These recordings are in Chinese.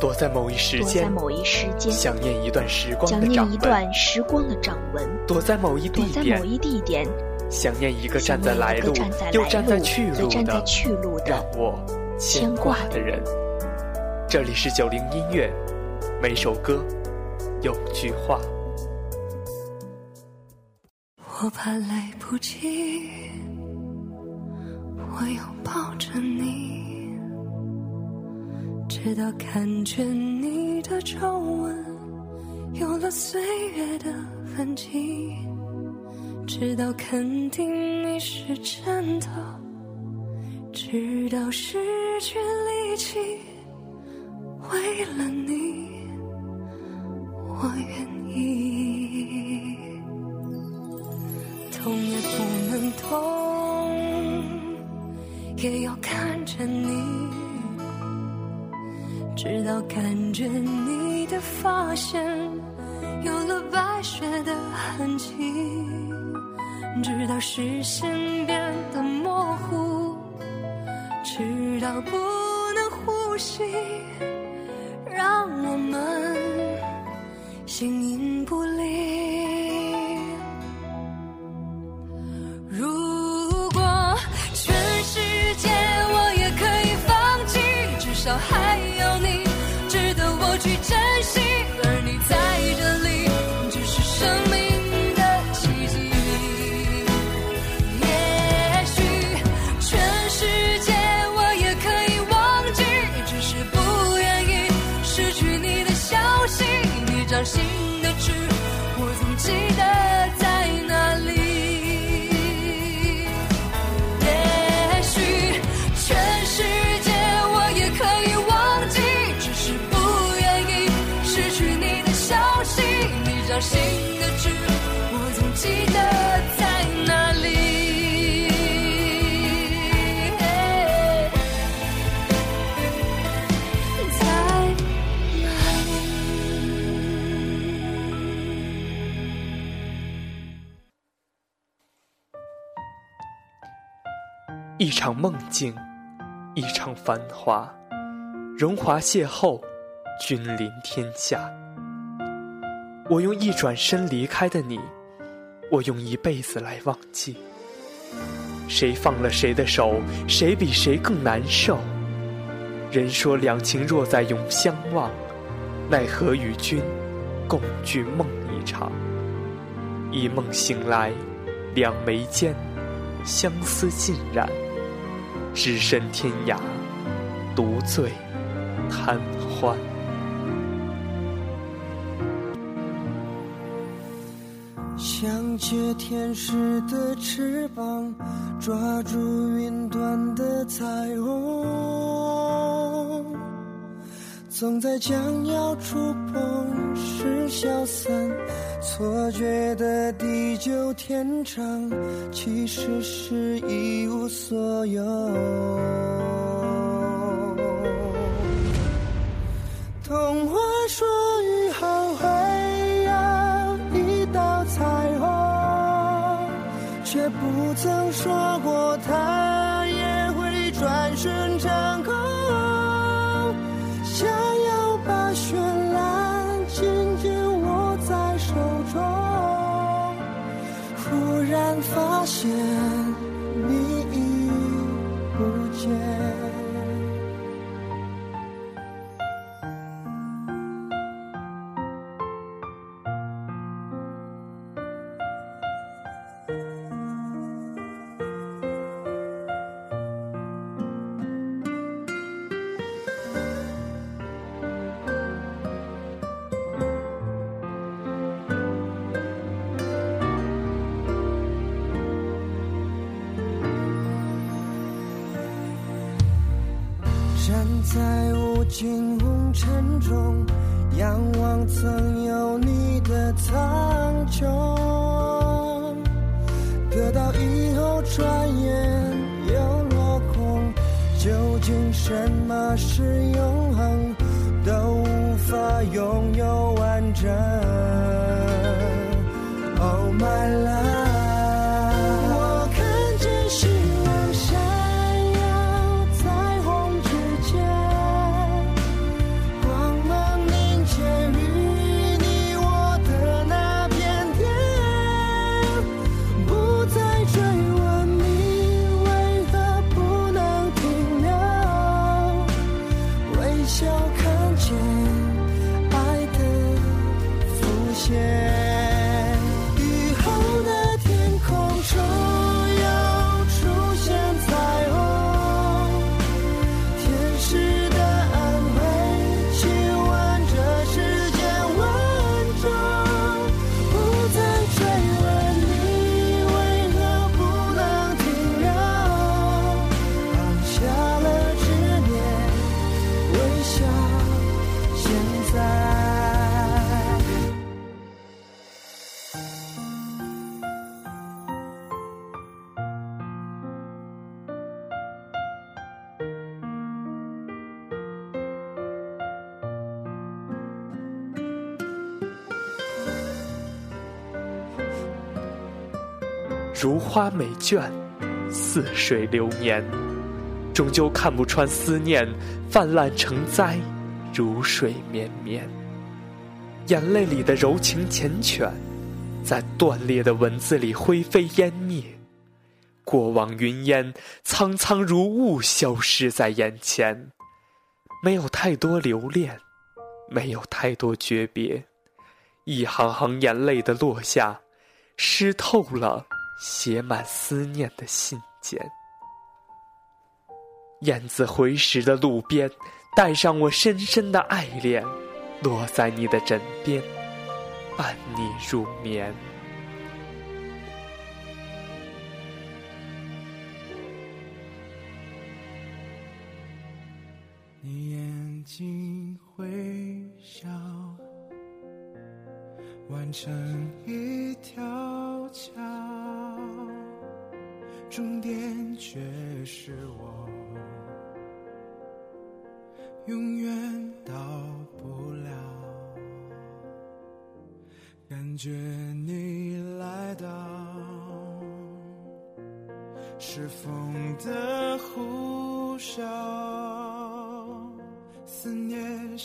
躲在某一时躲在间，某一时间，想念一段时光想念一的掌纹；段时光的掌纹，躲在某一地点躲在某，一地点，想念一个站在来路又站在去路又站在的去路的让我牵挂的人。这里是九零音乐，每首歌有句话。我怕来不及，我拥抱着你，直到看见你的皱纹有了岁月的痕迹，直到肯定你是真的，直到失去力气，为了你，我愿意。痛也不能痛，也要看着你，直到感觉你的发线有了白雪的痕迹，直到视线变得模糊，直到不能呼吸，让我们形影不离。一场梦境，一场繁华，荣华邂逅，君临天下。我用一转身离开的你，我用一辈子来忘记。谁放了谁的手，谁比谁更难受。人说两情若在永相望，奈何与君共聚梦一场。一梦醒来，两眉间相思尽染。只身天涯，独醉贪欢。想借天使的翅膀，抓住云端的彩虹，总在将要触碰时消散，错觉的地久天长，其实是一无所有。童话说雨后会有一道彩虹，却不曾说过它然发现你已不见。中，仰望曾有你的苍穹，得到以后转眼又落空。究竟什么是永恒，都无法拥有完整。些。如花美眷，似水流年，终究看不穿思念泛滥成灾，如水绵绵。眼泪里的柔情缱绻，在断裂的文字里灰飞烟灭。过往云烟，苍苍如雾，消失在眼前。没有太多留恋，没有太多诀别，一行行眼泪的落下，湿透了。写满思念的信笺，燕子回时的路边，带上我深深的爱恋，落在你的枕边，伴你入眠。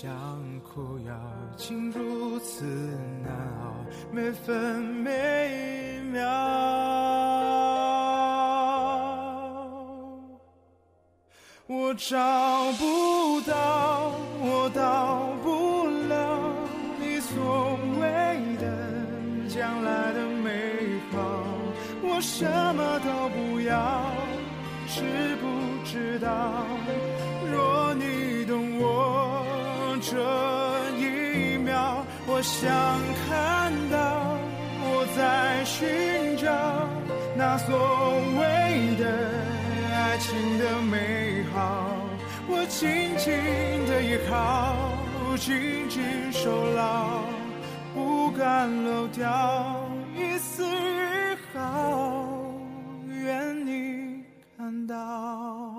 念像苦药，竟如此难熬，每分每秒。我找不到，我到不了你所谓的将来的美好，我什么都不要，知不知道？这一秒，我想看到我在寻找那所谓的爱情的美好，我紧紧的依靠，紧紧守牢，不敢漏掉一丝一毫，愿你看到。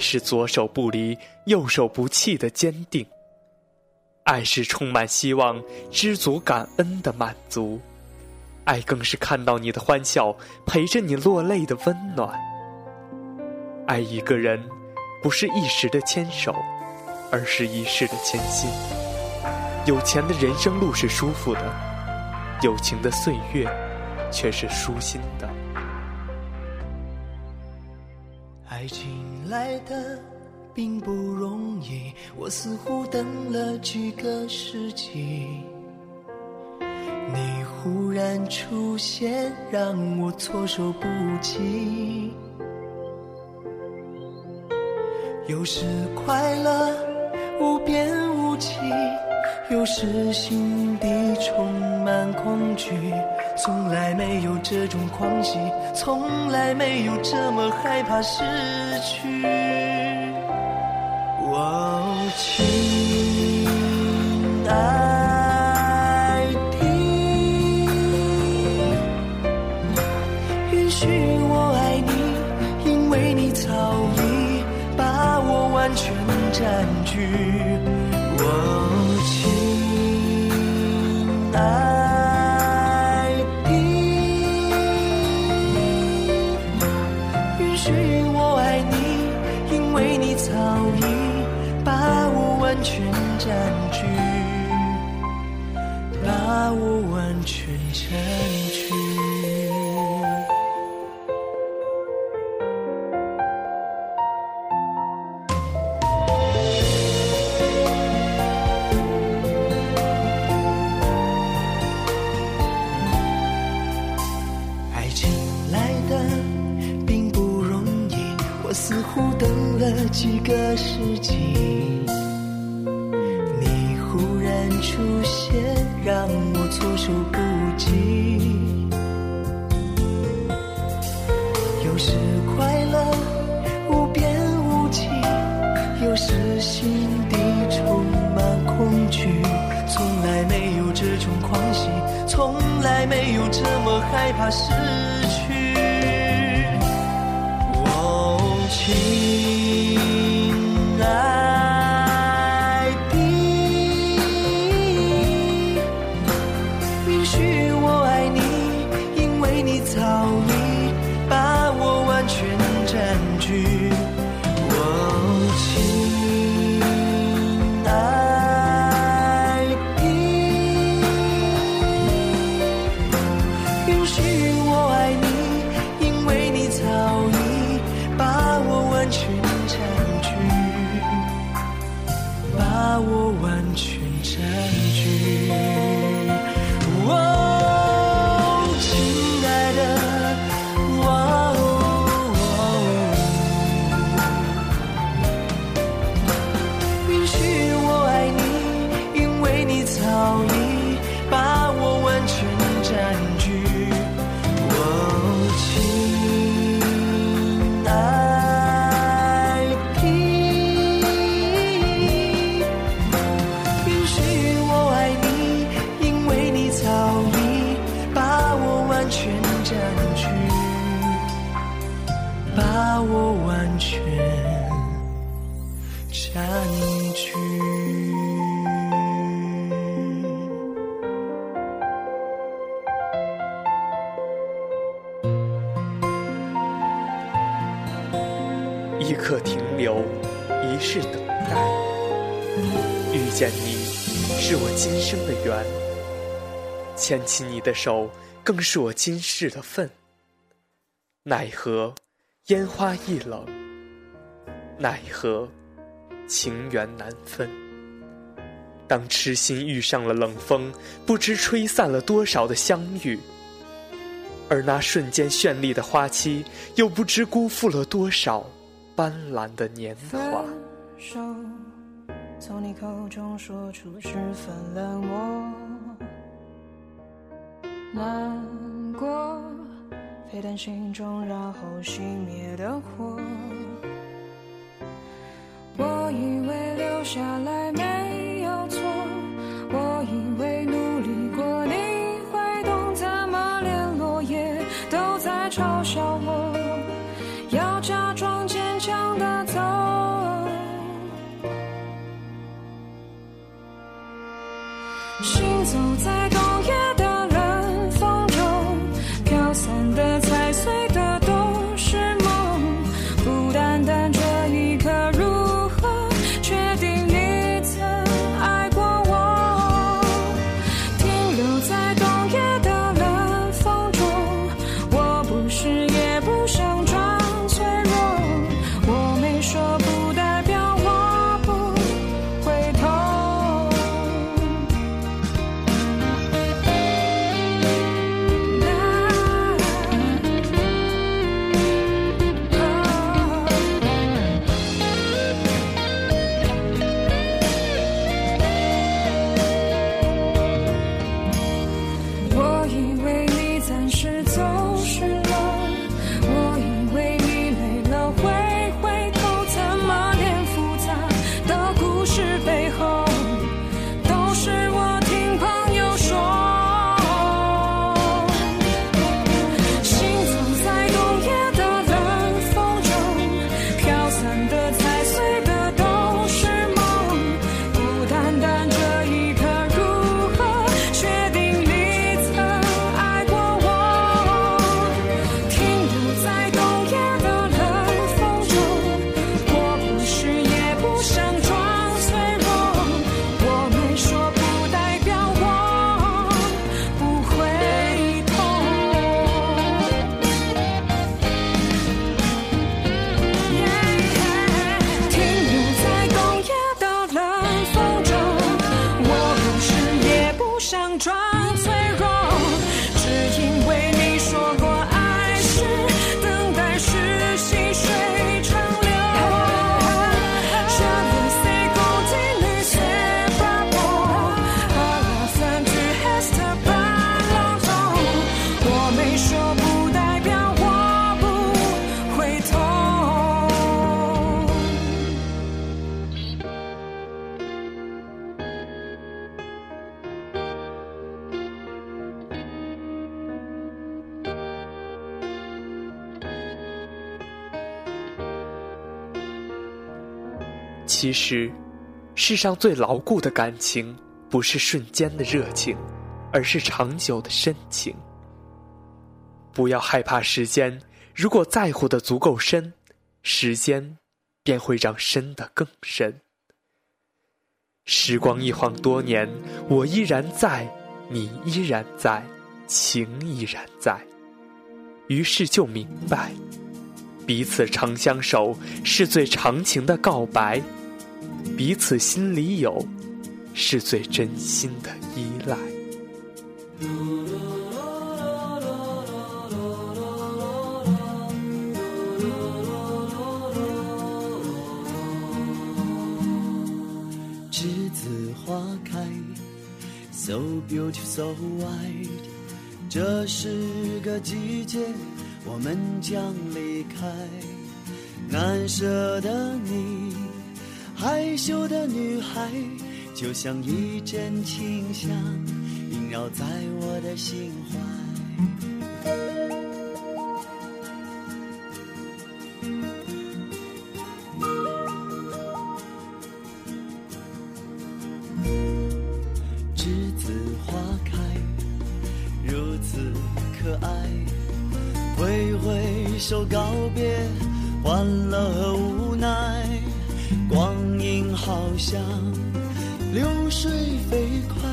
是左手不离、右手不弃的坚定。爱是充满希望、知足感恩的满足。爱更是看到你的欢笑，陪着你落泪的温暖。爱一个人，不是一时的牵手，而是一世的牵心。有钱的人生路是舒服的，有情的岁月却是舒心的。爱情来的并不容易，我似乎等了几个世纪。你忽然出现，让我措手不及。有时快乐无边无际，有时心底充满恐惧。从来没有这种狂喜，从来没有这么害怕失去。哦，亲种狂喜，从来没有这么害怕失去。哦，情刻停留，一世等待。遇见你，是我今生的缘；牵起你的手，更是我今世的份。奈何烟花易冷，奈何情缘难分。当痴心遇上了冷风，不知吹散了多少的相遇；而那瞬间绚丽的花期，又不知辜负了多少斑斓的年华。手，从你口中说出十分冷漠，难过，沸腾心中然后熄灭的火。我以为留下来其实，世上最牢固的感情，不是瞬间的热情，而是长久的深情。不要害怕时间，如果在乎的足够深，时间便会让深的更深。时光一晃多年，我依然在，你依然在，情依然在。于是就明白，彼此长相守是最长情的告白。彼此心里有，是最真心的依赖。栀子花开，so beautiful, so white。这是个季节，我们将离开。难舍的你，害羞的女孩，就像一阵清香，萦绕在我的心怀。栀子花开，如此可爱。挥挥手告别，欢乐和无奈。光阴好像流水飞快，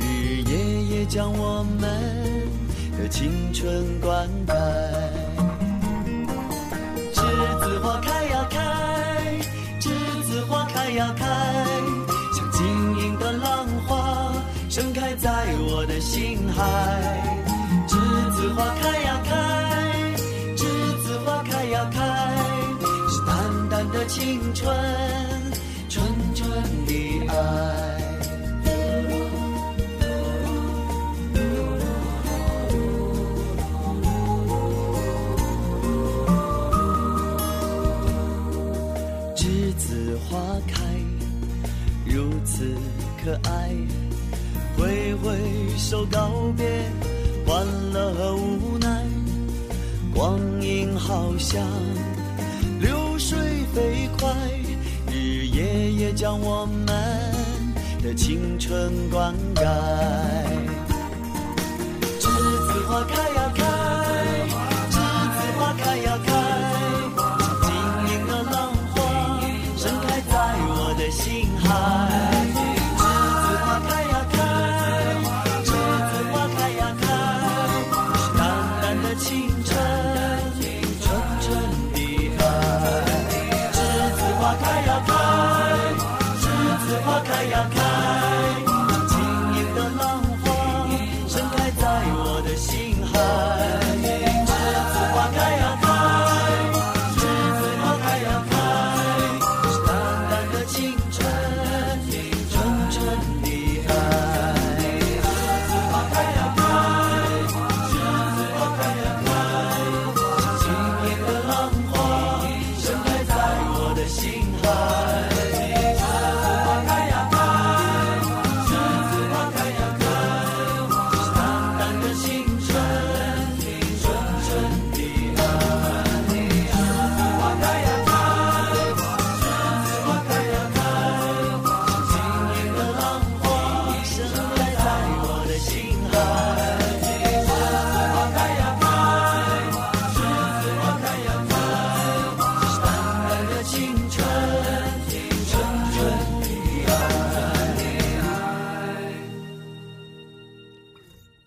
日日夜夜将我们的青春灌溉。栀子花开呀开，栀子花开呀开，像晶莹的浪花盛开在我的心海。栀子花开呀开，栀子花开呀开，是淡淡的青春，流水飞快，日夜夜将我们的青春灌溉。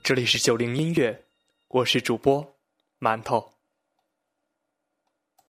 这里是九零音乐，我是主播馒头。